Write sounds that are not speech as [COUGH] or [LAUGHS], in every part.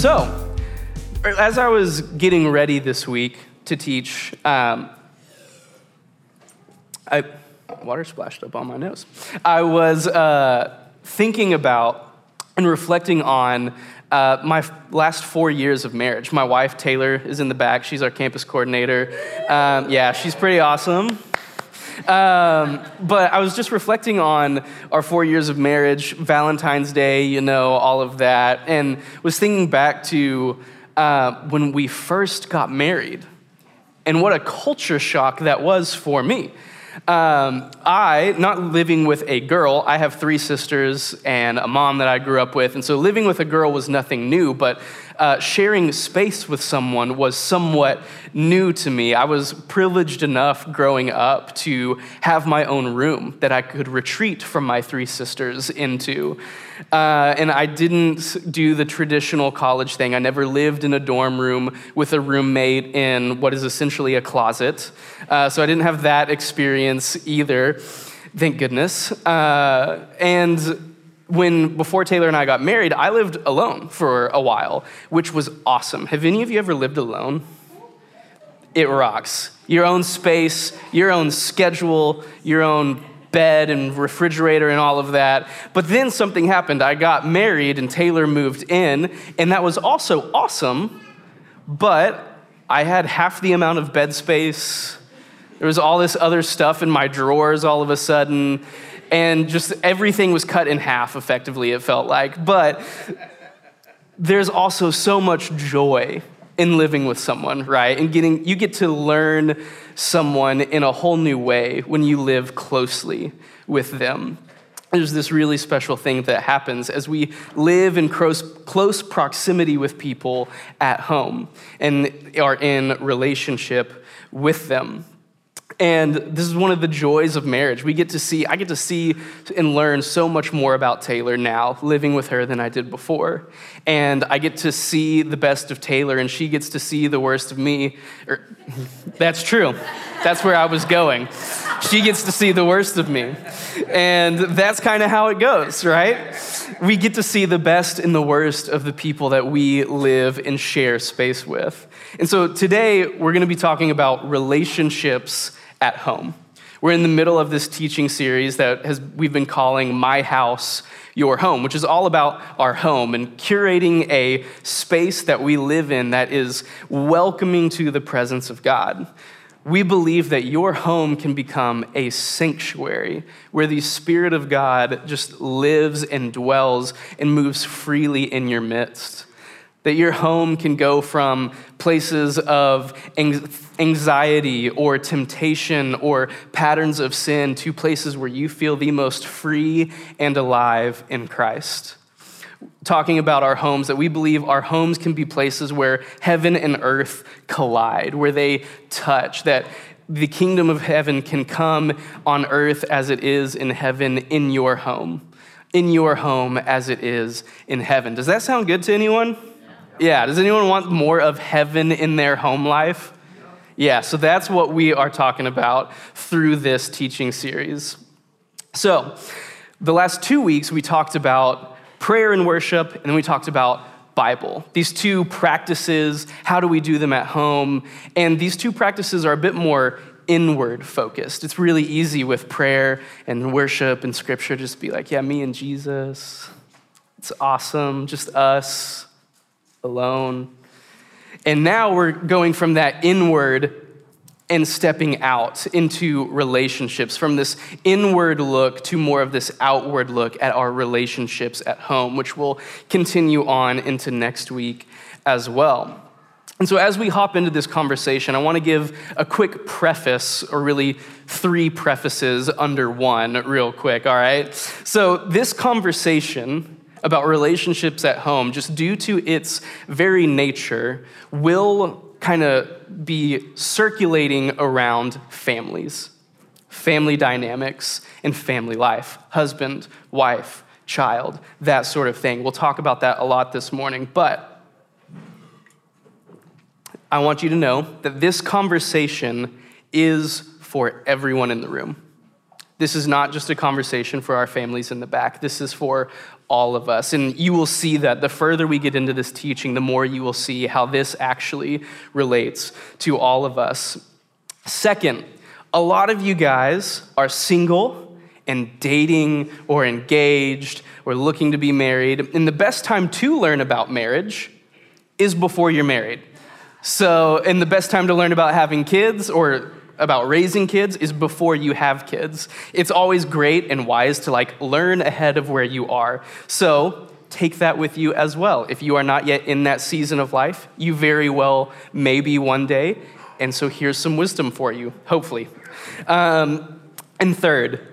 So, as I was getting ready this week to teach, um, I water splashed up on my nose. I was uh, thinking about and reflecting on uh, my f- last four years of marriage. My wife Taylor is in the back. She's our campus coordinator. Um, yeah, she's pretty awesome. Um, but I was just reflecting on our four years of marriage, Valentine's Day, you know, all of that, and was thinking back to uh, when we first got married and what a culture shock that was for me. Um, I, not living with a girl, I have three sisters and a mom that I grew up with, and so living with a girl was nothing new, but uh, sharing space with someone was somewhat new to me. I was privileged enough growing up to have my own room that I could retreat from my three sisters into. Uh, and I didn't do the traditional college thing. I never lived in a dorm room with a roommate in what is essentially a closet. Uh, so I didn't have that experience either, thank goodness. Uh, and when before Taylor and I got married, I lived alone for a while, which was awesome. Have any of you ever lived alone? It rocks. Your own space, your own schedule, your own bed and refrigerator and all of that. But then something happened. I got married and Taylor moved in, and that was also awesome, but I had half the amount of bed space. There was all this other stuff in my drawers all of a sudden and just everything was cut in half effectively it felt like. But there's also so much joy in living with someone right? And getting you get to learn someone in a whole new way when you live closely with them. There's this really special thing that happens as we live in close, close proximity with people at home and are in relationship with them and this is one of the joys of marriage. We get to see, I get to see and learn so much more about Taylor now, living with her, than I did before. And I get to see the best of Taylor, and she gets to see the worst of me. Er, that's true. That's where I was going. She gets to see the worst of me. And that's kind of how it goes, right? We get to see the best and the worst of the people that we live and share space with. And so today, we're going to be talking about relationships at home. We're in the middle of this teaching series that has, we've been calling My House, Your Home, which is all about our home and curating a space that we live in that is welcoming to the presence of God. We believe that your home can become a sanctuary where the Spirit of God just lives and dwells and moves freely in your midst. That your home can go from places of anxiety or temptation or patterns of sin to places where you feel the most free and alive in Christ. Talking about our homes, that we believe our homes can be places where heaven and earth collide, where they touch, that the kingdom of heaven can come on earth as it is in heaven in your home, in your home as it is in heaven. Does that sound good to anyone? Yeah, does anyone want more of heaven in their home life? Yeah, so that's what we are talking about through this teaching series. So, the last two weeks we talked about prayer and worship, and then we talked about Bible. These two practices, how do we do them at home? And these two practices are a bit more inward focused. It's really easy with prayer and worship and scripture just be like, yeah, me and Jesus. It's awesome, just us alone. And now we're going from that inward and stepping out into relationships, from this inward look to more of this outward look at our relationships at home, which will continue on into next week as well. And so, as we hop into this conversation, I want to give a quick preface, or really three prefaces under one, real quick, all right? So, this conversation about relationships at home, just due to its very nature, will kind of be circulating around families, family dynamics, and family life husband, wife, child, that sort of thing. We'll talk about that a lot this morning, but I want you to know that this conversation is for everyone in the room. This is not just a conversation for our families in the back. This is for all of us. And you will see that the further we get into this teaching, the more you will see how this actually relates to all of us. Second, a lot of you guys are single and dating or engaged or looking to be married. And the best time to learn about marriage is before you're married. So, and the best time to learn about having kids or about raising kids is before you have kids. It's always great and wise to like learn ahead of where you are. So, take that with you as well. If you are not yet in that season of life, you very well may be one day. And so, here's some wisdom for you, hopefully. Um, and third,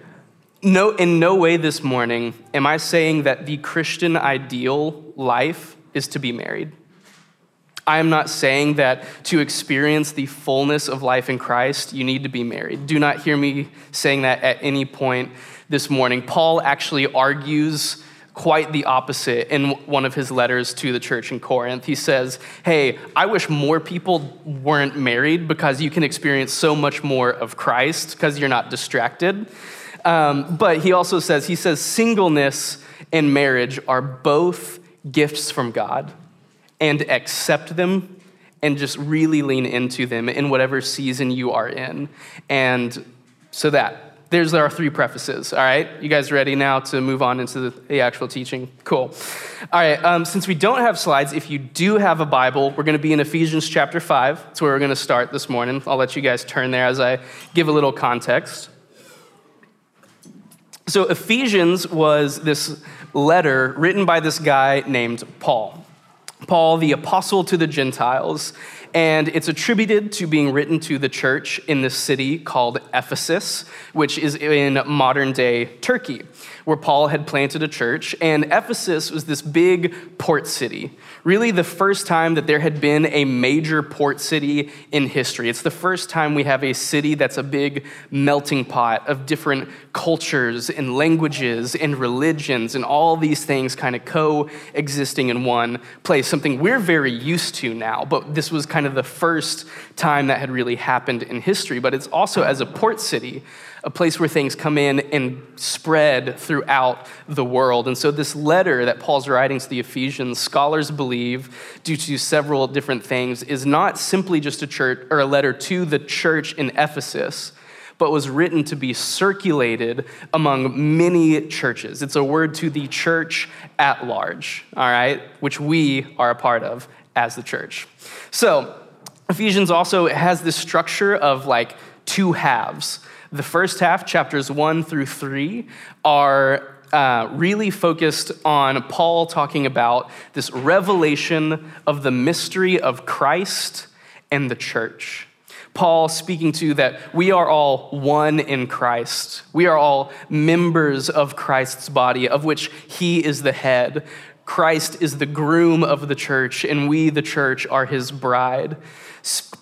no, in no way this morning am I saying that the Christian ideal life is to be married. I am not saying that to experience the fullness of life in Christ, you need to be married. Do not hear me saying that at any point this morning. Paul actually argues quite the opposite in one of his letters to the church in Corinth. He says, Hey, I wish more people weren't married because you can experience so much more of Christ because you're not distracted. Um, but he also says, He says, singleness and marriage are both gifts from God and accept them and just really lean into them in whatever season you are in. And so that. There's our three prefaces, all right? You guys ready now to move on into the, the actual teaching? Cool. All right, um, since we don't have slides, if you do have a Bible, we're going to be in Ephesians chapter 5. That's where we're going to start this morning. I'll let you guys turn there as I give a little context. So, Ephesians was this letter written by this guy named Paul. Paul, the apostle to the Gentiles, and it's attributed to being written to the church in this city called Ephesus, which is in modern day Turkey, where Paul had planted a church. And Ephesus was this big port city really the first time that there had been a major port city in history. It's the first time we have a city that's a big melting pot of different cultures and languages and religions and all these things kind of coexisting in one place, something we're very used to now, but this was kind of the first time that had really happened in history. But it's also as a port city, a place where things come in and spread throughout the world. And so, this letter that Paul's writing to the Ephesians, scholars believe, due to several different things, is not simply just a church or a letter to the church in Ephesus, but was written to be circulated among many churches. It's a word to the church at large, all right, which we are a part of as the church. So, Ephesians also has this structure of like two halves. The first half, chapters one through three, are uh, really focused on Paul talking about this revelation of the mystery of Christ and the church. Paul speaking to that we are all one in Christ. We are all members of Christ's body, of which he is the head. Christ is the groom of the church, and we, the church, are his bride.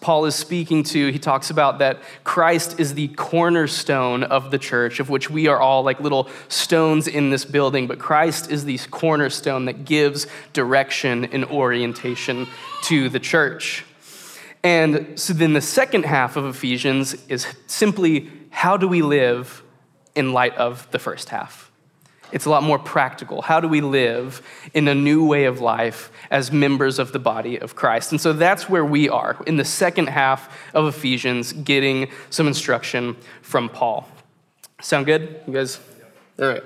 Paul is speaking to, he talks about that Christ is the cornerstone of the church, of which we are all like little stones in this building, but Christ is the cornerstone that gives direction and orientation to the church. And so then the second half of Ephesians is simply how do we live in light of the first half? It's a lot more practical. How do we live in a new way of life as members of the body of Christ? And so that's where we are in the second half of Ephesians, getting some instruction from Paul. Sound good? You guys? All right.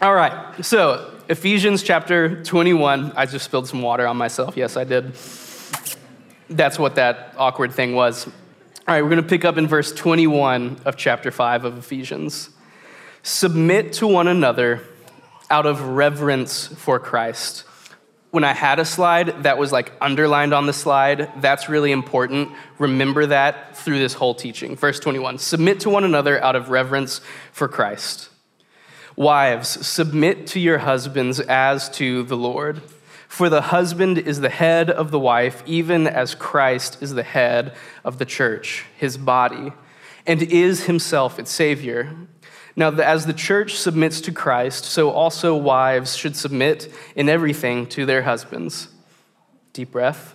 All right. So, Ephesians chapter 21. I just spilled some water on myself. Yes, I did. That's what that awkward thing was. All right, we're going to pick up in verse 21 of chapter 5 of Ephesians. Submit to one another out of reverence for Christ. When I had a slide that was like underlined on the slide, that's really important. Remember that through this whole teaching. Verse 21 Submit to one another out of reverence for Christ. Wives, submit to your husbands as to the Lord. For the husband is the head of the wife, even as Christ is the head of the church, his body, and is himself its Savior. Now, as the church submits to Christ, so also wives should submit in everything to their husbands. Deep breath.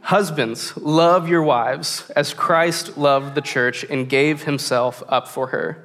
Husbands, love your wives as Christ loved the church and gave himself up for her,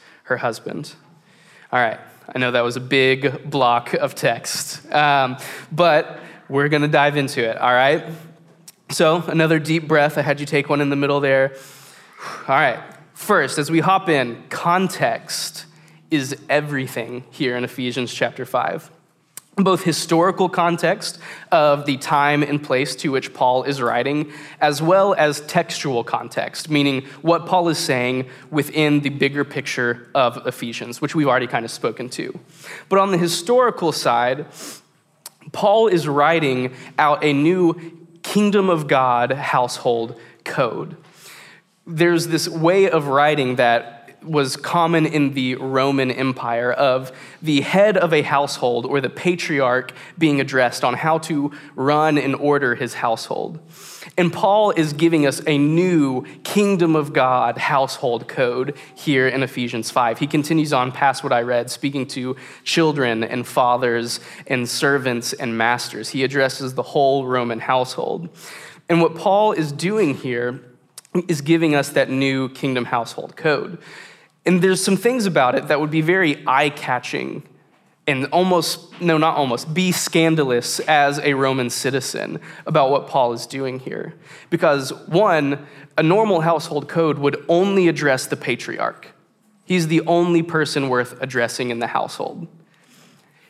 her husband. All right, I know that was a big block of text, um, but we're going to dive into it, all right? So, another deep breath. I had you take one in the middle there. All right, first, as we hop in, context is everything here in Ephesians chapter 5 both historical context of the time and place to which Paul is writing, as well as textual context, meaning what Paul is saying within the bigger picture of Ephesians, which we've already kind of spoken to. But on the historical side, Paul is writing out a new kingdom of God household code. There's this way of writing that was common in the Roman Empire of the head of a household or the patriarch being addressed on how to run and order his household. And Paul is giving us a new kingdom of God household code here in Ephesians 5. He continues on past what I read, speaking to children and fathers and servants and masters. He addresses the whole Roman household. And what Paul is doing here is giving us that new kingdom household code. And there's some things about it that would be very eye catching and almost, no, not almost, be scandalous as a Roman citizen about what Paul is doing here. Because, one, a normal household code would only address the patriarch, he's the only person worth addressing in the household.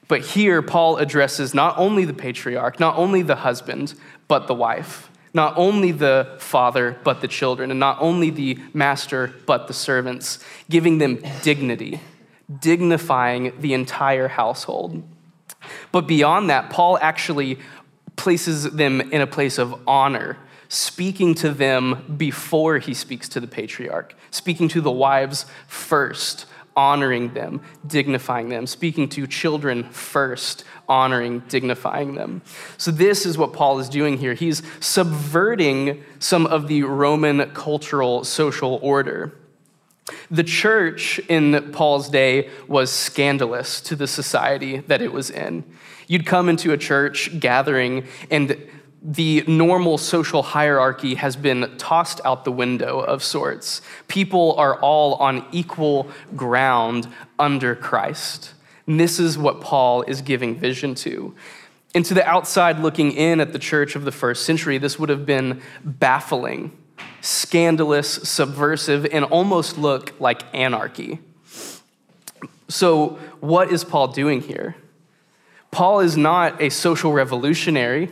But here, Paul addresses not only the patriarch, not only the husband, but the wife not only the father, but the children, and not only the master, but the servants, giving them dignity, dignifying the entire household. But beyond that, Paul actually places them in a place of honor, speaking to them before he speaks to the patriarch, speaking to the wives first, honoring them, dignifying them, speaking to children first, honoring, dignifying them. So, this is what Paul is doing here. He's subverting some of the Roman cultural social order. The church in Paul's day was scandalous to the society that it was in. You'd come into a church gathering, and the normal social hierarchy has been tossed out the window of sorts. People are all on equal ground under Christ. And this is what Paul is giving vision to. And to the outside looking in at the church of the first century, this would have been baffling, scandalous, subversive, and almost look like anarchy. So, what is Paul doing here? Paul is not a social revolutionary.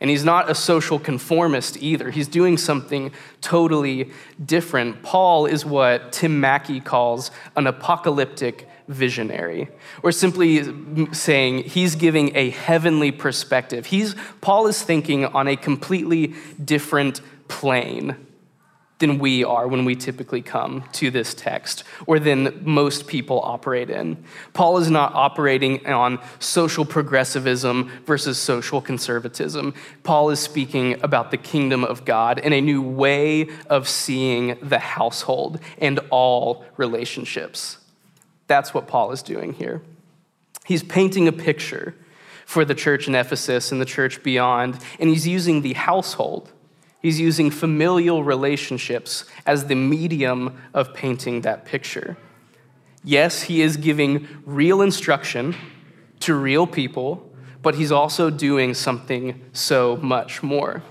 And he's not a social conformist either. He's doing something totally different. Paul is what Tim Mackie calls an apocalyptic visionary, or simply saying he's giving a heavenly perspective. He's, Paul is thinking on a completely different plane than we are when we typically come to this text, or than most people operate in. Paul is not operating on social progressivism versus social conservatism. Paul is speaking about the kingdom of God and a new way of seeing the household and all relationships. That's what Paul is doing here. He's painting a picture for the church in Ephesus and the church beyond, and he's using the household He's using familial relationships as the medium of painting that picture. Yes, he is giving real instruction to real people, but he's also doing something so much more.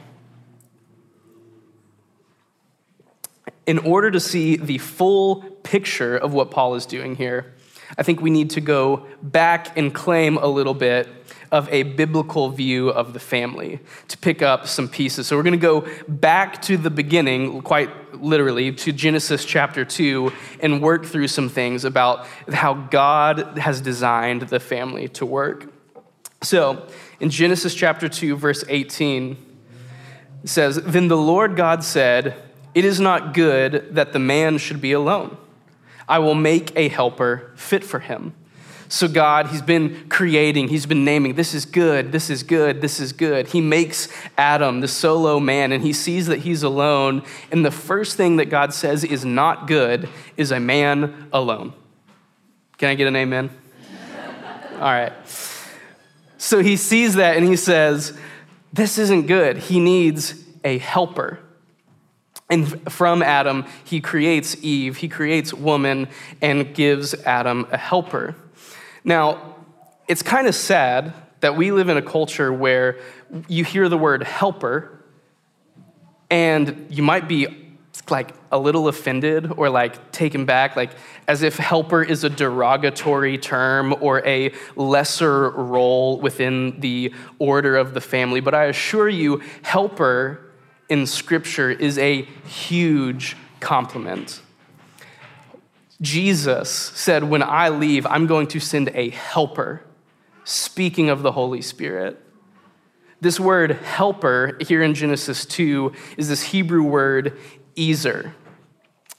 in order to see the full picture of what Paul is doing here, I think we need to go back and claim a little bit of a biblical view of the family to pick up some pieces. So we're going to go back to the beginning, quite literally, to Genesis chapter 2, and work through some things about how God has designed the family to work. So in Genesis chapter 2, verse 18, it says, Then the Lord God said, It is not good that the man should be alone. I will make a helper fit for him. So, God, He's been creating, He's been naming, this is good, this is good, this is good. He makes Adam, the solo man, and he sees that he's alone. And the first thing that God says is not good is a man alone. Can I get an amen? All right. So he sees that and he says, This isn't good. He needs a helper. And from Adam, he creates Eve, he creates woman, and gives Adam a helper. Now, it's kind of sad that we live in a culture where you hear the word helper and you might be like a little offended or like taken back, like as if helper is a derogatory term or a lesser role within the order of the family. But I assure you, helper in scripture is a huge compliment. Jesus said, When I leave, I'm going to send a helper, speaking of the Holy Spirit. This word helper here in Genesis 2 is this Hebrew word ezer.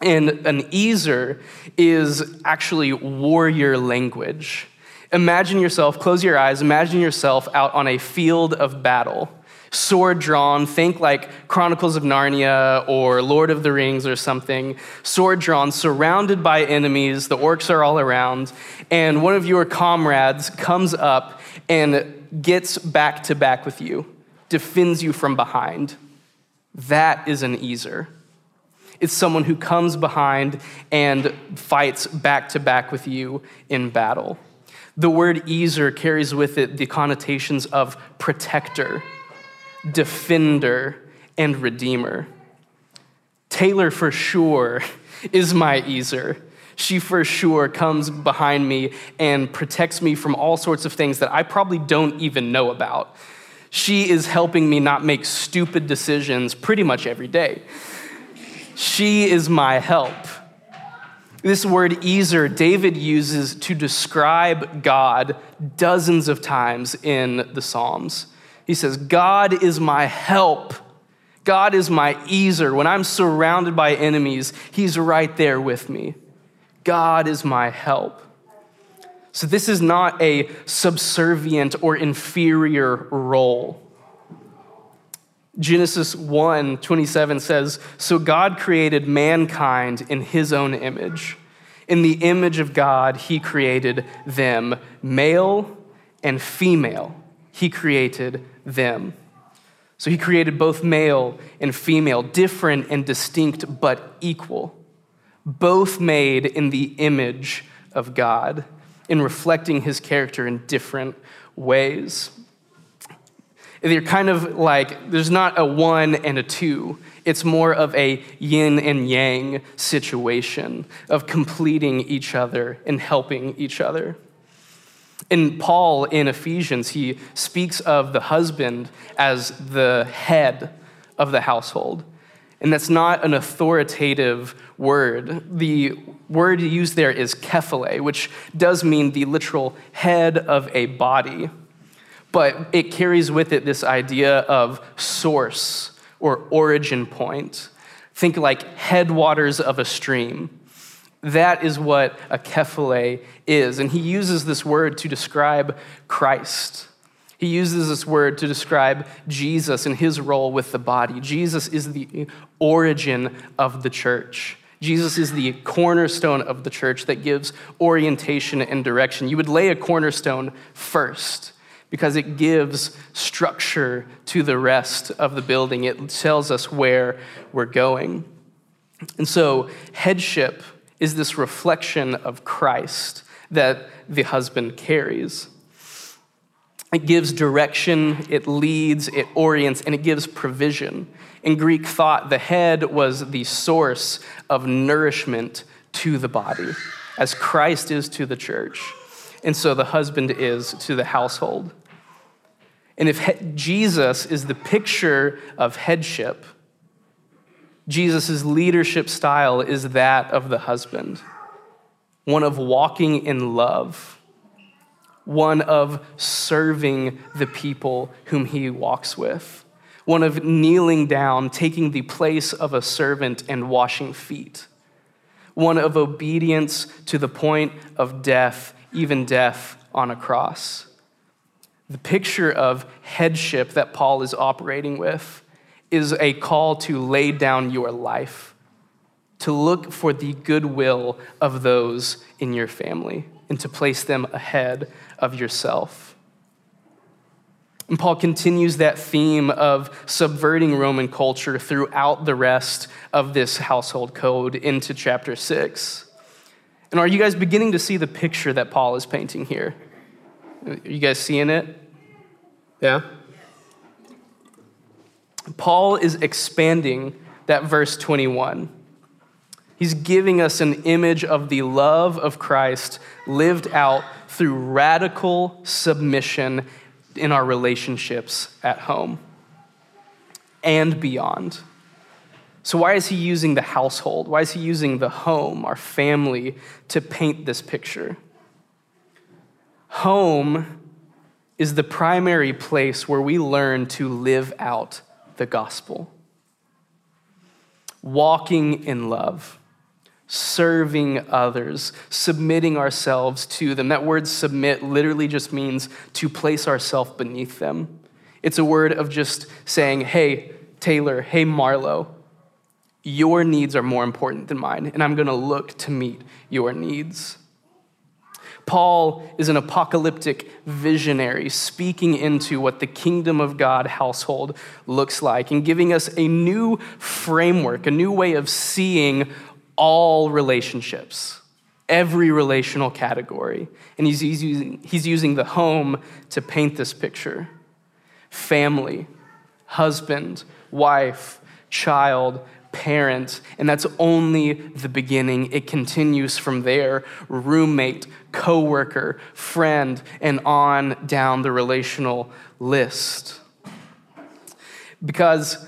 And an ezer is actually warrior language. Imagine yourself, close your eyes, imagine yourself out on a field of battle sword drawn. Think like Chronicles of Narnia or Lord of the Rings or something. Sword drawn, surrounded by enemies. The orcs are all around. And one of your comrades comes up and gets back to back with you, defends you from behind. That is an ezer. It's someone who comes behind and fights back to back with you in battle. The word ezer carries with it the connotations of protector defender, and redeemer. Taylor, for sure, is my ezer. She for sure comes behind me and protects me from all sorts of things that I probably don't even know about. She is helping me not make stupid decisions pretty much every day. She is my help. This word ezer, David uses to describe God dozens of times in the Psalms. He says, God is my help. God is my ezer. When I'm surrounded by enemies, He's right there with me. God is my help. So, this is not a subservient or inferior role. Genesis 1 27 says, So God created mankind in his own image. In the image of God, he created them, male and female. He created them. So he created both male and female, different and distinct, but equal, both made in the image of God, in reflecting his character in different ways. They're kind of like, there's not a one and a two. It's more of a yin and yang situation of completing each other and helping each other. In Paul in Ephesians, he speaks of the husband as the head of the household. And that's not an authoritative word. The word used there is kephale, which does mean the literal head of a body. But it carries with it this idea of source or origin point. Think like headwaters of a stream. That is what a kephale is. And he uses this word to describe Christ. He uses this word to describe Jesus and his role with the body. Jesus is the origin of the church. Jesus is the cornerstone of the church that gives orientation and direction. You would lay a cornerstone first because it gives structure to the rest of the building. It tells us where we're going. And so, headship is this reflection of Christ that the husband carries. It gives direction, it leads, it orients, and it gives provision. In Greek thought, the head was the source of nourishment to the body, as Christ is to the church. And so the husband is to the household. And if he- Jesus is the picture of headship, Jesus' leadership style is that of the husband, one of walking in love, one of serving the people whom he walks with, one of kneeling down, taking the place of a servant and washing feet, one of obedience to the point of death, even death on a cross. The picture of headship that Paul is operating with is a call to lay down your life, to look for the goodwill of those in your family, and to place them ahead of yourself. And Paul continues that theme of subverting Roman culture throughout the rest of this household code into chapter 6. And are you guys beginning to see the picture that Paul is painting here? Are you guys seeing it? Yeah? Paul is expanding that verse 21. He's giving us an image of the love of Christ lived out through radical submission in our relationships at home and beyond. So, why is he using the household? Why is he using the home, our family, to paint this picture? Home is the primary place where we learn to live out the gospel. Walking in love, serving others, submitting ourselves to them. That word submit literally just means to place ourselves beneath them. It's a word of just saying, hey, Taylor, hey, Marlo, your needs are more important than mine, and I'm gonna look to meet your needs. Paul is an apocalyptic visionary speaking into what the kingdom of God household looks like and giving us a new framework, a new way of seeing all relationships, every relational category. And he's using, he's using the home to paint this picture family, husband, wife, child, parent, and that's only the beginning. It continues from there roommate, coworker, friend, and on down the relational list. Because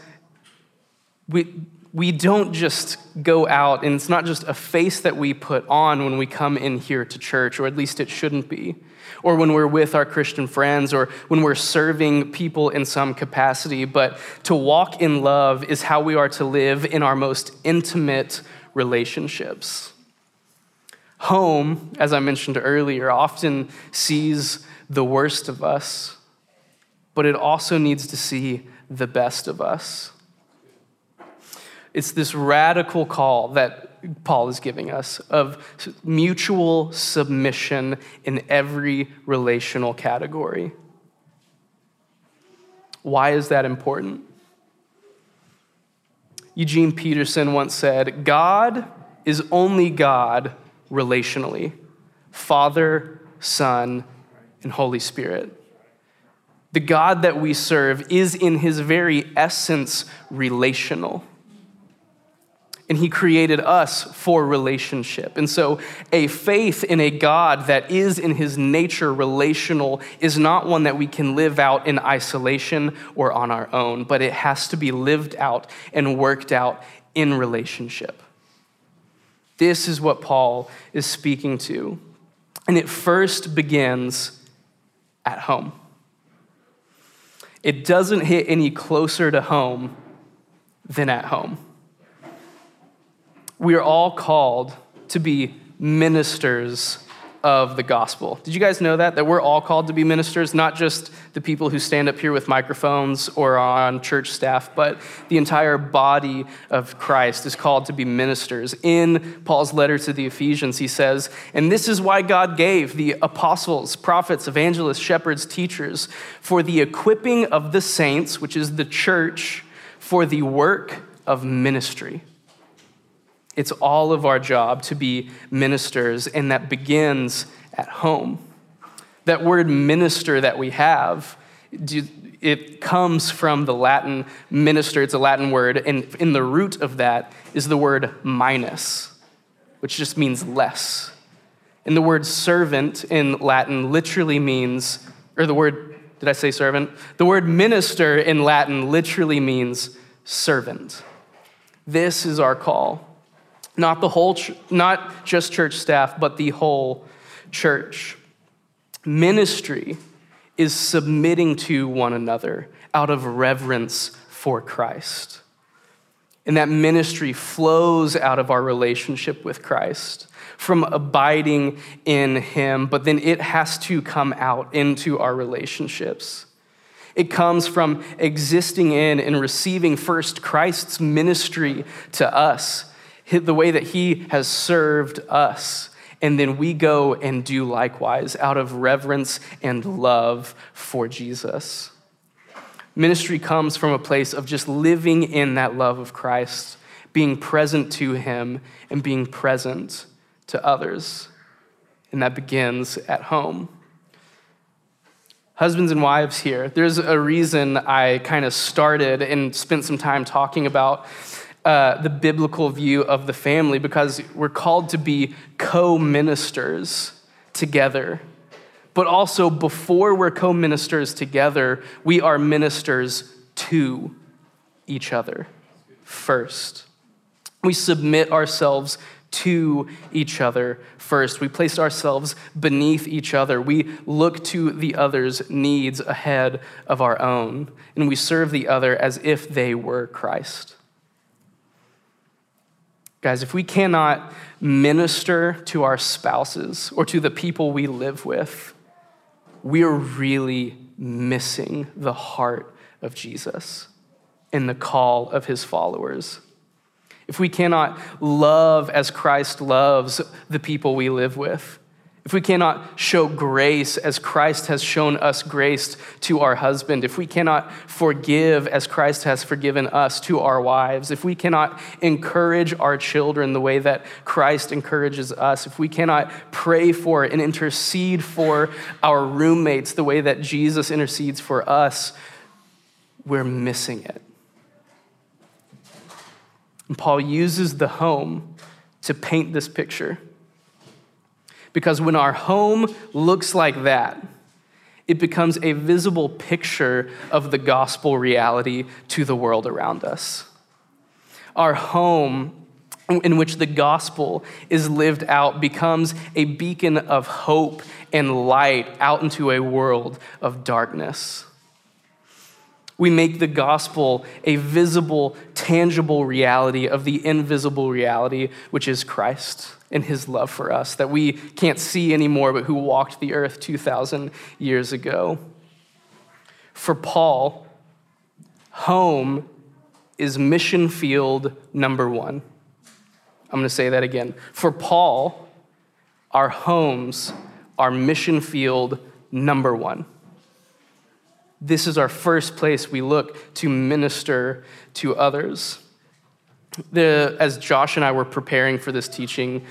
we, we don't just go out, and it's not just a face that we put on when we come in here to church, or at least it shouldn't be or when we're with our Christian friends, or when we're serving people in some capacity. But to walk in love is how we are to live in our most intimate relationships. Home, as I mentioned earlier, often sees the worst of us, but it also needs to see the best of us. It's this radical call Paul is giving us of mutual submission in every relational category. Why is that important? Eugene Peterson once said, God is only God relationally Father, Son, and Holy Spirit. The God that we serve is in his very essence relational and he created us for relationship. And so, a faith in a God that is in his nature relational is not one that we can live out in isolation or on our own, but it has to be lived out and worked out in relationship. This is what Paul is speaking to. And it first begins at home. It doesn't hit any closer to home than at home we are all called to be ministers of the gospel. Did you guys know that? That we're all called to be ministers, not just the people who stand up here with microphones or on church staff, but the entire body of Christ is called to be ministers. In Paul's letter to the Ephesians, he says, And this is why God gave the apostles, prophets, evangelists, shepherds, teachers, for the equipping of the saints, which is the church, for the work of ministry it's all of our job to be ministers, and that begins at home. That word minister that we have, it comes from the Latin minister, it's a Latin word, and in the root of that is the word minus, which just means less. And the word servant in Latin literally means, or the word, did I say servant? The word minister in Latin literally means servant. This is our call. Not the whole, not just church staff, but the whole church. Ministry is submitting to one another out of reverence for Christ. And that ministry flows out of our relationship with Christ, from abiding in Him, but then it has to come out into our relationships. It comes from existing in and receiving first Christ's ministry to us, the way that He has served us and then we go and do likewise out of reverence and love for Jesus. Ministry comes from a place of just living in that love of Christ, being present to Him, and being present to others. And that begins at home. Husbands and wives here, there's a reason I kind of started and spent some time talking about uh, the biblical view of the family because we're called to be co ministers together. But also, before we're co ministers together, we are ministers to each other first. We submit ourselves to each other first. We place ourselves beneath each other. We look to the other's needs ahead of our own, and we serve the other as if they were Christ. Guys, if we cannot minister to our spouses or to the people we live with, we are really missing the heart of Jesus and the call of his followers. If we cannot love as Christ loves the people we live with, if we cannot show grace as Christ has shown us grace to our husband, if we cannot forgive as Christ has forgiven us to our wives, if we cannot encourage our children the way that Christ encourages us, if we cannot pray for and intercede for our roommates the way that Jesus intercedes for us, we're missing it. And Paul uses the home to paint this picture. Because when our home looks like that, it becomes a visible picture of the gospel reality to the world around us. Our home, in which the gospel is lived out, becomes a beacon of hope and light out into a world of darkness. We make the gospel a visible, tangible reality of the invisible reality, which is Christ and his love for us that we can't see anymore, but who walked the earth 2,000 years ago. For Paul, home is mission field number one. I'm going to say that again. For Paul, our homes are mission field number one. This is our first place we look to minister to others. The, as Josh and I were preparing for this teaching,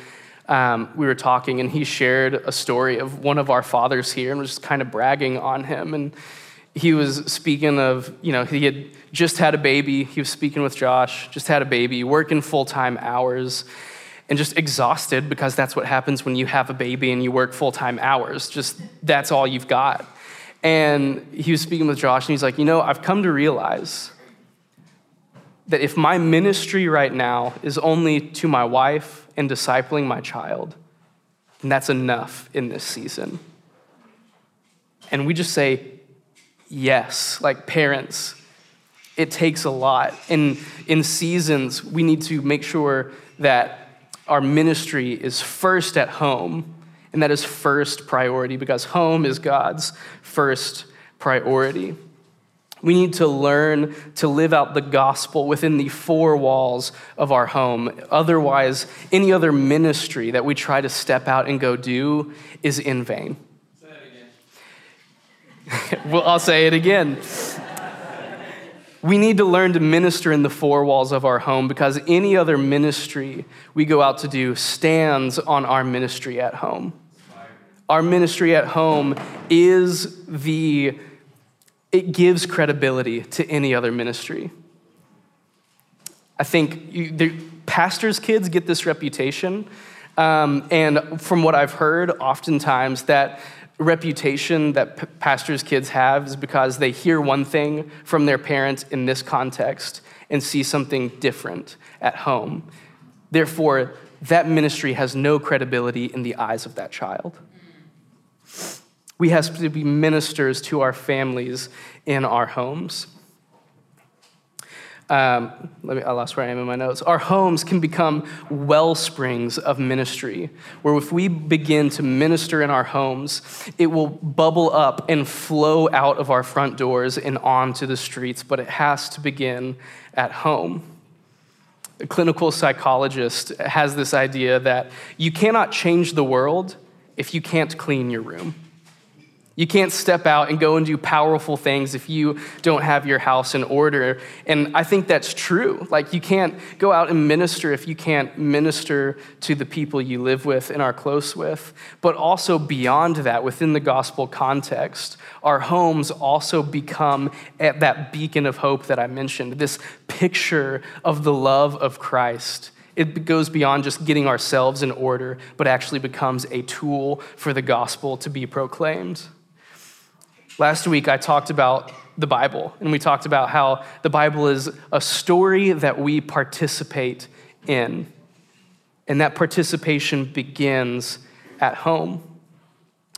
um, we were talking, and he shared a story of one of our fathers here and was just kind of bragging on him. And he was speaking of, you know, he had just had a baby. He was speaking with Josh, just had a baby, working full time hours, and just exhausted because that's what happens when you have a baby and you work full time hours. Just that's all you've got. And he was speaking with Josh, and he's like, you know, I've come to realize that if my ministry right now is only to my wife and discipling my child, then that's enough in this season. And we just say, yes, like parents, it takes a lot. In, in seasons, we need to make sure that our ministry is first at home, and that is first priority because home is God's first priority. We need to learn to live out the gospel within the four walls of our home. Otherwise, any other ministry that we try to step out and go do is in vain. [LAUGHS] well, I'll say it again. we need to learn to minister in the four walls of our home because any other ministry we go out to do stands on our ministry at home. Our ministry at home is the, it gives credibility to any other ministry. I think you, the pastors' kids get this reputation. Um, and from what I've heard, oftentimes that reputation that p- pastors' kids have is because they hear one thing from their parents in this context and see something different at home. Therefore, that ministry has no credibility in the eyes of that child. We have to be ministers to our families in our homes. Um, let me, I lost where I am in my notes. Our homes can become well springs of ministry, where if we begin to minister in our homes, it will bubble up and flow out of our front doors and onto the streets, but it has to begin at home. A clinical psychologist has this idea that you cannot change the world if you can't clean your room. You can't step out and go and do powerful things if you don't have your house in order. And I think that's true. Like, you can't go out and minister if you can't minister to the people you live with and are close with. But also, beyond that, within the gospel context, our homes also become that beacon of hope that I mentioned, this picture of the love of Christ it goes beyond just getting ourselves in order, but actually becomes a tool for the gospel to be proclaimed. Last week, I talked about the Bible, and we talked about how the Bible is a story that we participate in. And that participation begins at home.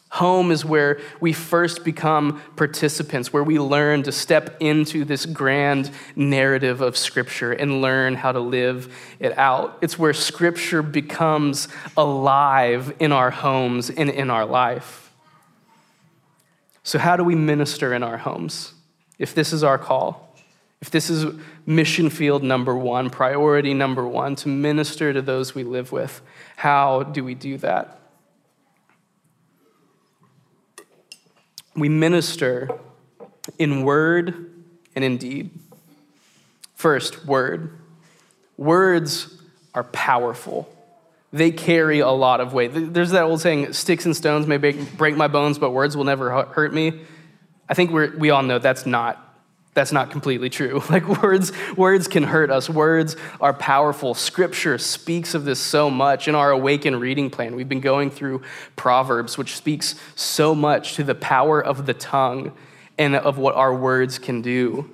Home is where we first become participants, where we learn to step into this grand narrative of Scripture and learn how to live it out. It's where Scripture becomes alive in our homes and in our life. So, how do we minister in our homes? If this is our call, if this is mission field number one, priority number one, to minister to those we live with, how do we do that? We minister in word and in deed. First, word. Words are powerful they carry a lot of weight. There's that old saying, sticks and stones may break my bones, but words will never hurt me. I think we we all know that's not, that's not completely true. [LAUGHS] Like words, words can hurt us. Words are powerful. Scripture speaks of this so much. In our Awaken reading plan, we've been going through Proverbs, which speaks so much to the power of the tongue and of what our words can do.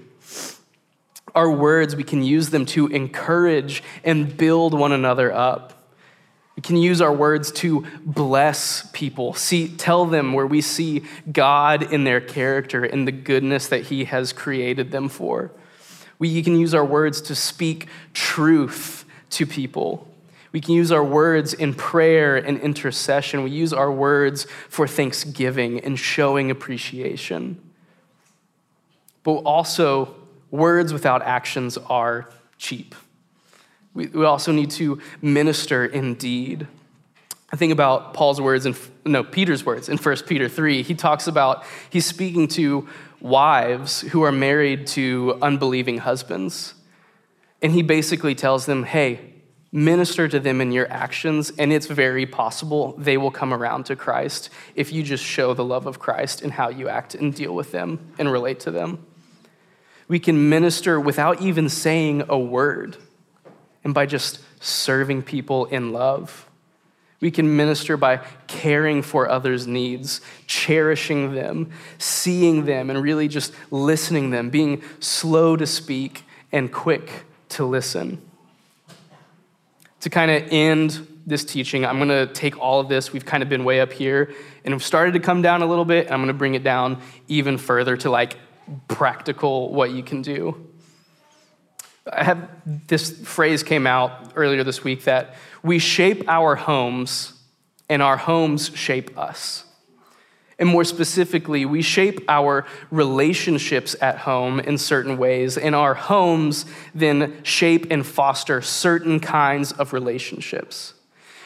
Our words, we can use them to encourage and build one another up. We can use our words to bless people, see, tell them where we see God in their character and the goodness that He has created them for. We can use our words to speak truth to people. We can use our words in prayer and intercession. We use our words for thanksgiving and showing appreciation. But also, words without actions are cheap. We, we also need to minister indeed. I think about Paul's words and no Peter's words in 1 Peter 3. He talks about he's speaking to wives who are married to unbelieving husbands. And he basically tells them, "Hey, minister to them in your actions, and it's very possible they will come around to Christ if you just show the love of Christ in how you act and deal with them and relate to them. We can minister without even saying a word and by just serving people in love. We can minister by caring for others' needs, cherishing them, seeing them, and really just listening them, being slow to speak and quick to listen. To kind of end this teaching, I'm going to take all of this. We've kind of been way up here, and we've started to come down a little bit. I'm going to bring it down even further to like practical what you can do. I have this phrase came out earlier this week that we shape our homes and our homes shape us. And more specifically, we shape our relationships at home in certain ways, and our homes then shape and foster certain kinds of relationships.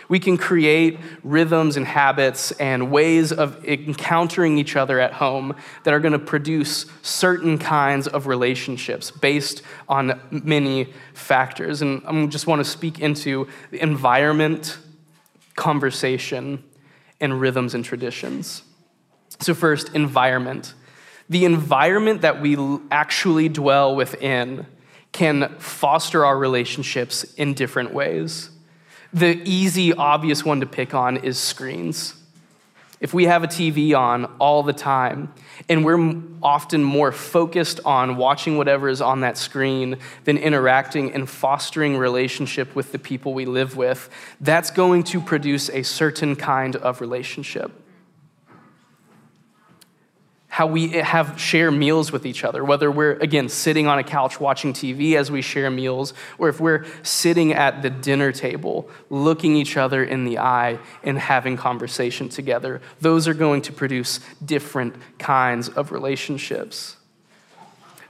We can create rhythms and habits and ways of encountering each other at home that are going to produce certain kinds of relationships based on many factors. And I just want to speak into the environment, conversation, and rhythms and traditions. So, first, environment. The environment that we actually dwell within can foster our relationships in different ways. The easy, obvious one to pick on is screens. If we have a TV on all the time and we're often more focused on watching whatever is on that screen than interacting and fostering relationship with the people we live with, that's going to produce a certain kind of relationship how we have share meals with each other whether we're again sitting on a couch watching tv as we share meals or if we're sitting at the dinner table looking each other in the eye and having conversation together. Those are going to produce different kinds of relationships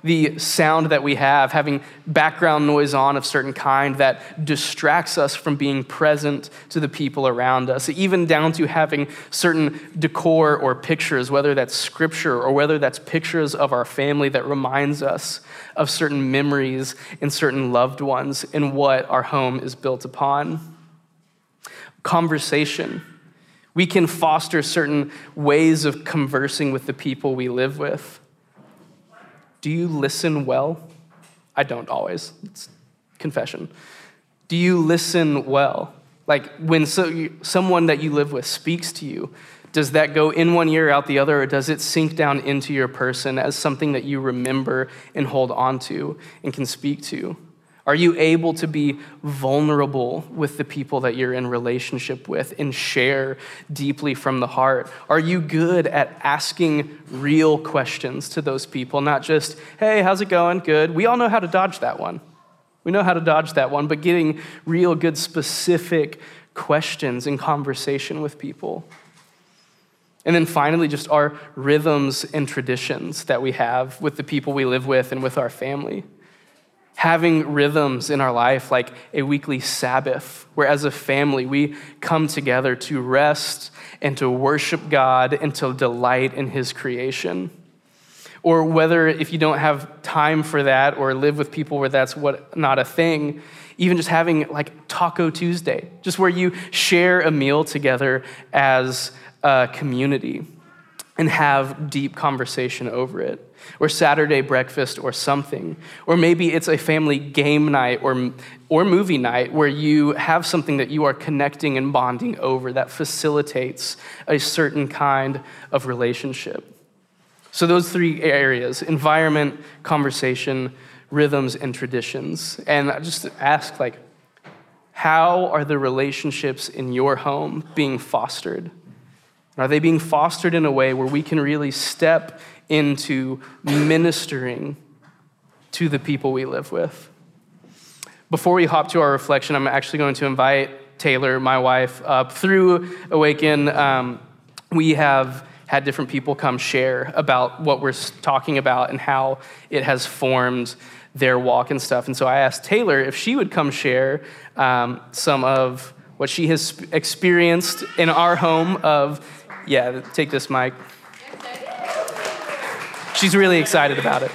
the sound that we have, having background noise on of certain kind that distracts us from being present to the people around us, even down to having certain decor or pictures, whether that's scripture or whether that's pictures of our family that reminds us of certain memories and certain loved ones and what our home is built upon. Conversation. We can foster certain ways of conversing with the people we live with. Do you listen well? I don't always. It's confession. Do you listen well? Like when so you, someone that you live with speaks to you, does that go in one ear, out the other, or does it sink down into your person as something that you remember and hold on to and can speak to? Are you able to be vulnerable with the people that you're in relationship with and share deeply from the heart? Are you good at asking real questions to those people, not just, hey, how's it going? Good. We all know how to dodge that one. We know how to dodge that one, but getting real good, specific questions in conversation with people. And then finally, just our rhythms and traditions that we have with the people we live with and with our family having rhythms in our life like a weekly Sabbath, where as a family we come together to rest and to worship God and to delight in His creation. Or whether if you don't have time for that or live with people where that's what not a thing, even just having like Taco Tuesday, just where you share a meal together as a community and have deep conversation over it or Saturday breakfast or something. Or maybe it's a family game night or, or movie night where you have something that you are connecting and bonding over that facilitates a certain kind of relationship. So, those three areas environment, conversation, rhythms, and traditions. And I just ask, like, how are the relationships in your home being fostered? Are they being fostered in a way where we can really step into ministering to the people we live with. Before we hop to our reflection, I'm actually going to invite Taylor, my wife, up. Through Awaken, um, we have had different people come share about what we're talking about and how it has formed their walk and stuff. And so I asked Taylor if she would come share um, some of what she has experienced in our home of, yeah, take this mic. She's really excited about it.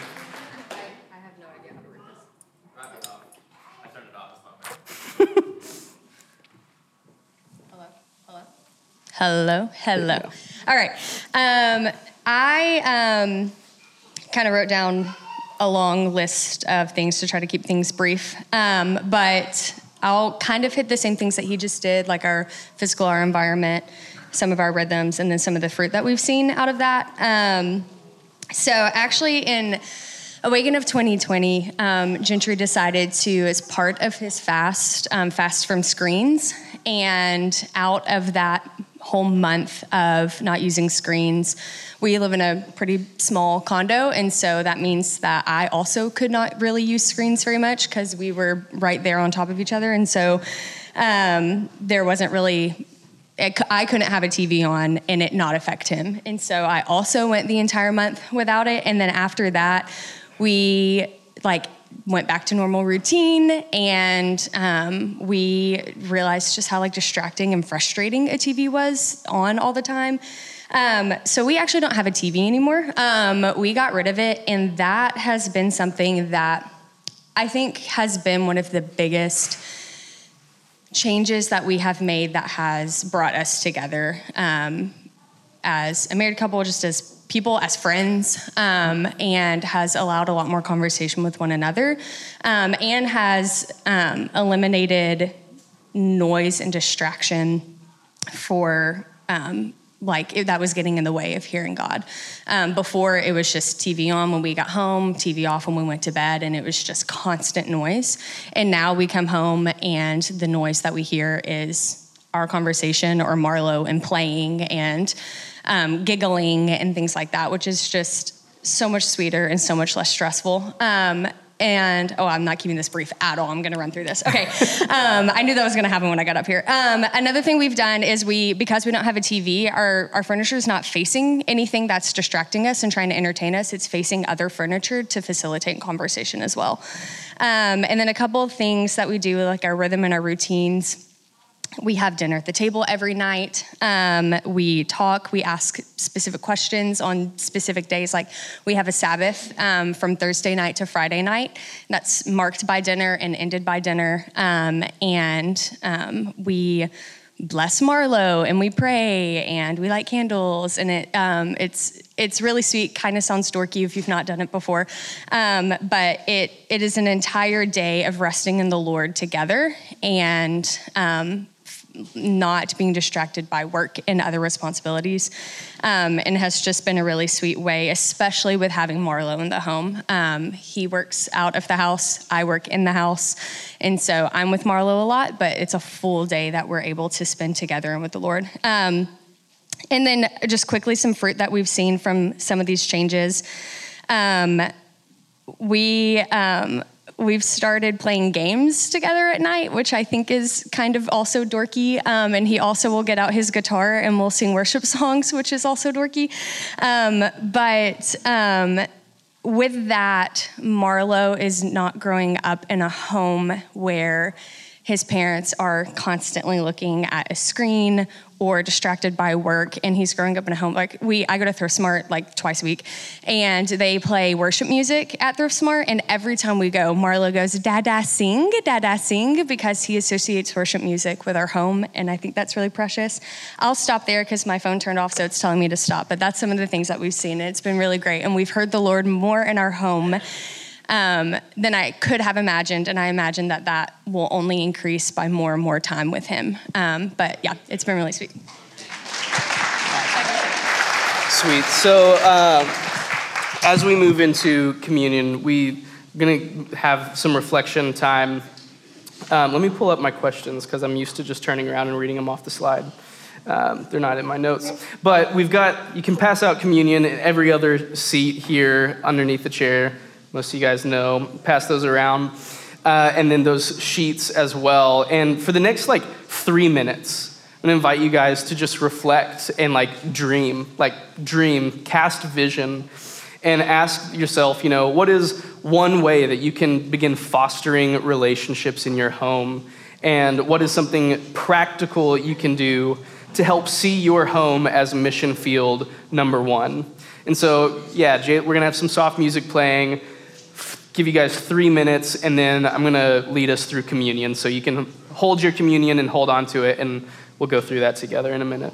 Hello, hello, hello, hello. All right. Um, I um, kind of wrote down a long list of things to try to keep things brief, um, but I'll kind of hit the same things that he just did, like our physical, our environment, some of our rhythms, and then some of the fruit that we've seen out of that. Um, so, actually, in Awaken of 2020, um, Gentry decided to, as part of his fast, um, fast from screens. And out of that whole month of not using screens, we live in a pretty small condo. And so that means that I also could not really use screens very much because we were right there on top of each other. And so um, there wasn't really it, I couldn't have a TV on and it not affect him. And so I also went the entire month without it. And then after that, we like went back to normal routine and um, we realized just how like distracting and frustrating a TV was on all the time. Um, so we actually don't have a TV anymore. Um, we got rid of it, and that has been something that I think has been one of the biggest changes that we have made that has brought us together um, as a married couple, just as people, as friends, um, and has allowed a lot more conversation with one another, um, and has um, eliminated noise and distraction for um, like it, that was getting in the way of hearing God. Um, before it was just TV on when we got home, TV off when we went to bed, and it was just constant noise. And now we come home and the noise that we hear is our conversation or Marlo and playing and um, giggling and things like that, which is just so much sweeter and so much less stressful. Um, and oh, I'm not keeping this brief at all. I'm going to run through this. Okay. Um, I knew that was going to happen when I got up here. Um, another thing we've done is we, because we don't have a TV, our, our furniture is not facing anything that's distracting us and trying to entertain us. It's facing other furniture to facilitate conversation as well. Um, and then a couple of things that we do, like our rhythm and our routines we have dinner at the table every night. Um, we talk, we ask specific questions on specific days. Like we have a Sabbath um, from Thursday night to Friday night that's marked by dinner and ended by dinner. Um, and um, we bless Marlo and we pray and we light candles. And it, um, it's, it's really sweet, kind of sounds dorky if you've not done it before. Um, but it, it is an entire day of resting in the Lord together. And not being distracted by work and other responsibilities. Um, and has just been a really sweet way, especially with having Marlo in the home. Um, he works out of the house, I work in the house. And so I'm with Marlo a lot, but it's a full day that we're able to spend together and with the Lord. Um, and then just quickly, some fruit that we've seen from some of these changes. Um, we um, we've started playing games together at night, which I think is kind of also dorky. Um, and he also will get out his guitar and we'll sing worship [LAUGHS] songs, which is also dorky. Um, but um, with that, Marlo is not growing up in a home where his parents are constantly looking at a screen or distracted by work and he's growing up in a home like we i go to thrift smart like twice a week and they play worship music at thrift smart and every time we go marlo goes dada sing dada sing because he associates worship music with our home and i think that's really precious. I'll stop there because my phone turned off so it's telling me to stop but that's some of the things that we've seen and it's been really great and we've heard the lord more in our home um, than I could have imagined. And I imagine that that will only increase by more and more time with him. Um, but yeah, it's been really sweet. Sweet. So um, as we move into communion, we're going to have some reflection time. Um, let me pull up my questions because I'm used to just turning around and reading them off the slide. Um, they're not in my notes. But we've got, you can pass out communion in every other seat here underneath the chair most of you guys know. Pass those around. Uh, and then those sheets as well. And for the next like three minutes, I'm gonna invite you guys to just reflect and like dream, like dream, cast vision, and ask yourself, you know, what is one way that you can begin fostering relationships in your home? And what is something practical you can do to help see your home as mission field number one? And so, yeah, we're gonna have some soft music playing give you guys three minutes, and then I'm going to lead us through communion. So you can hold your communion and hold on to it, and we'll go through that together in a minute.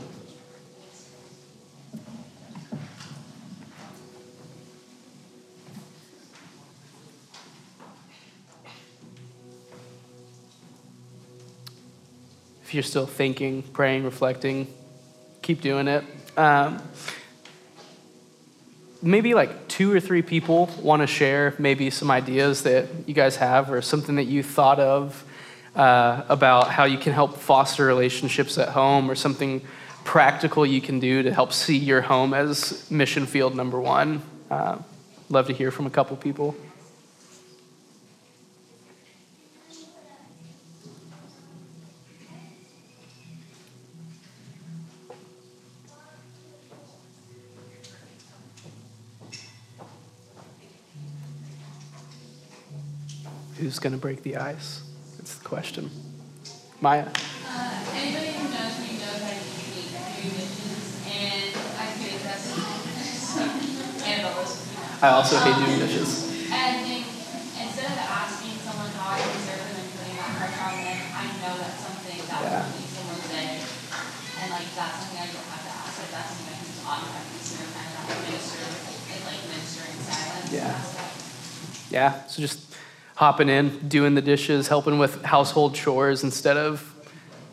If you're still thinking, praying, reflecting, keep doing it. Um, maybe like two or three people want to share maybe some ideas that you guys have or something that you thought of uh, about how you can help foster relationships at home or something practical you can do to help see your home as mission field number one. Uh, love to hear from a couple people. Who's going to break the ice? That's the question. Maya? Uh, anybody who knows me knows I hate doing dishes, and I attest so, and I also hate doing dishes. And I think instead of asking someone how I can serve them and putting that pressure on them, I know that's something that Yeah. will make someone's day. And like, that's something I don't have to ask, like, that's something I can just automatically serve, that minister, and like minister in silence. Yeah. Yeah, so just hopping in, doing the dishes, helping with household chores instead of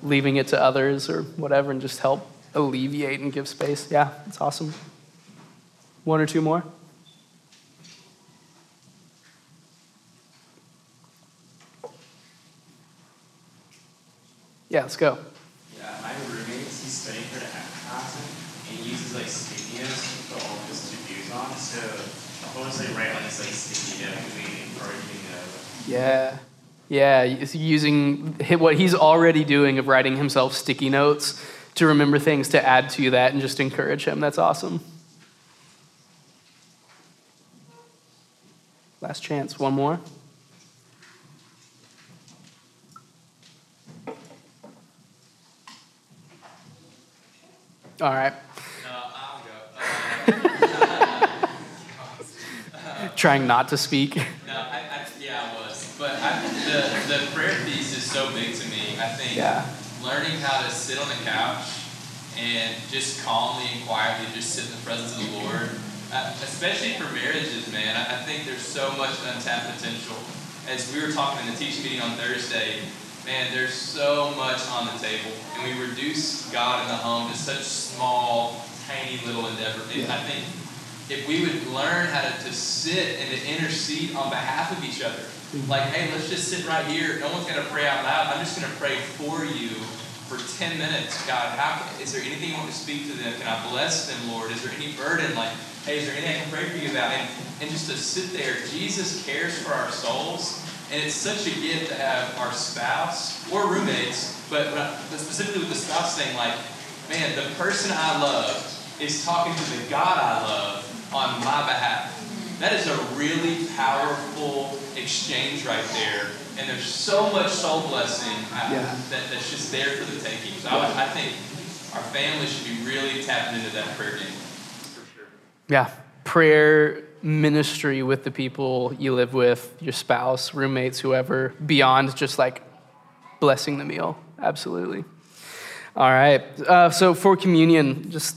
leaving it to others or whatever, and just help alleviate and give space. Yeah, it's awesome. One or two more? Yeah, let's go. Yeah, my roommate, he's studying for the acting and he uses like sticky notes to put all of his to-dos on. So I'll mostly write on this like sticky note and we encouraging note. Yeah. Yeah, using what he's already doing of writing himself sticky notes to remember things to add to that and just encourage him. That's awesome. Last chance. One more. All right. No, I'll go. [LAUGHS] [LAUGHS] Trying not to speak. No, I, I, yeah, I was. But I, the, the prayer piece is so big to me. I think Yeah. learning how to sit on the couch and just calmly and quietly just sit in the presence of the Lord, uh, especially for marriages, man. I, I think there's so much untapped potential. As we were talking in the teaching meeting on Thursday, man, there's so much on the table. And we reduce God in the home to such small, tiny little endeavor. And I think if we would learn how to, to sit and to intercede on behalf of each other. Like, hey, let's just sit right here. No one's going to pray out loud. I'm just going to pray for you for 10 minutes. God, how, is there anything you want to speak to them? Can I bless them, Lord? Is there any burden? Like, hey, is there anything I can pray for you about? And, and just to sit there, Jesus cares for our souls. And it's such a gift to have our spouse or roommates, but, but specifically with the spouse thing, like, man, the person I love is talking to the God I love on my behalf. That is a really powerful exchange right there. And there's so much soul blessing I- Yeah. that, that's just there for the taking. So I, I think our family should be really tapping into that prayer game. For sure. Yeah, prayer ministry with the people you live with, your spouse, roommates, whoever, beyond just like blessing the meal. Absolutely. All right. Uh, so for communion, just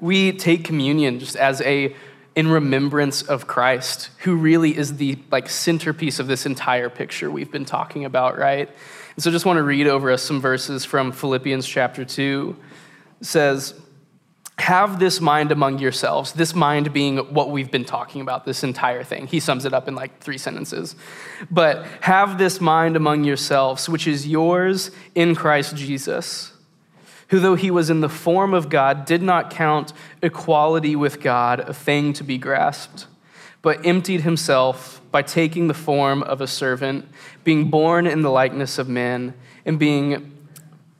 we take communion just as a in remembrance of Christ, who really is the like centerpiece of this entire picture we've been talking about, right? And so just want to read over us some verses from Philippians chapter 2. It says, have this mind among yourselves, this mind being what we've been talking about this entire thing. He sums it up in like three sentences. But have this mind among yourselves, which is yours in Christ Jesus, who, though he was in the form of God, did not count equality with God a thing to be grasped, but emptied himself by taking the form of a servant, being born in the likeness of men, and being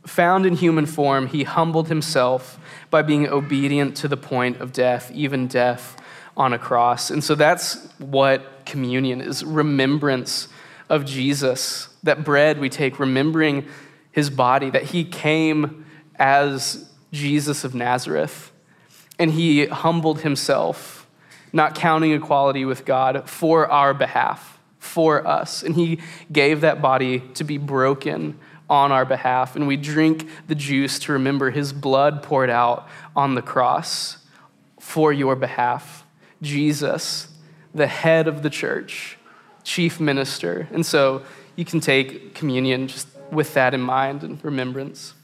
found in human form, he humbled himself by being obedient to the point of death, even death on a cross. And so that's what communion is remembrance of Jesus. That bread we take, remembering his body, that he came as Jesus of Nazareth, and he humbled himself, not counting equality with God for our behalf, for us. And he gave that body to be broken on our behalf. And we drink the juice to remember his blood poured out on the cross for your behalf. Jesus, the head of the church, chief minister. And so you can take communion just with that in mind and remembrance.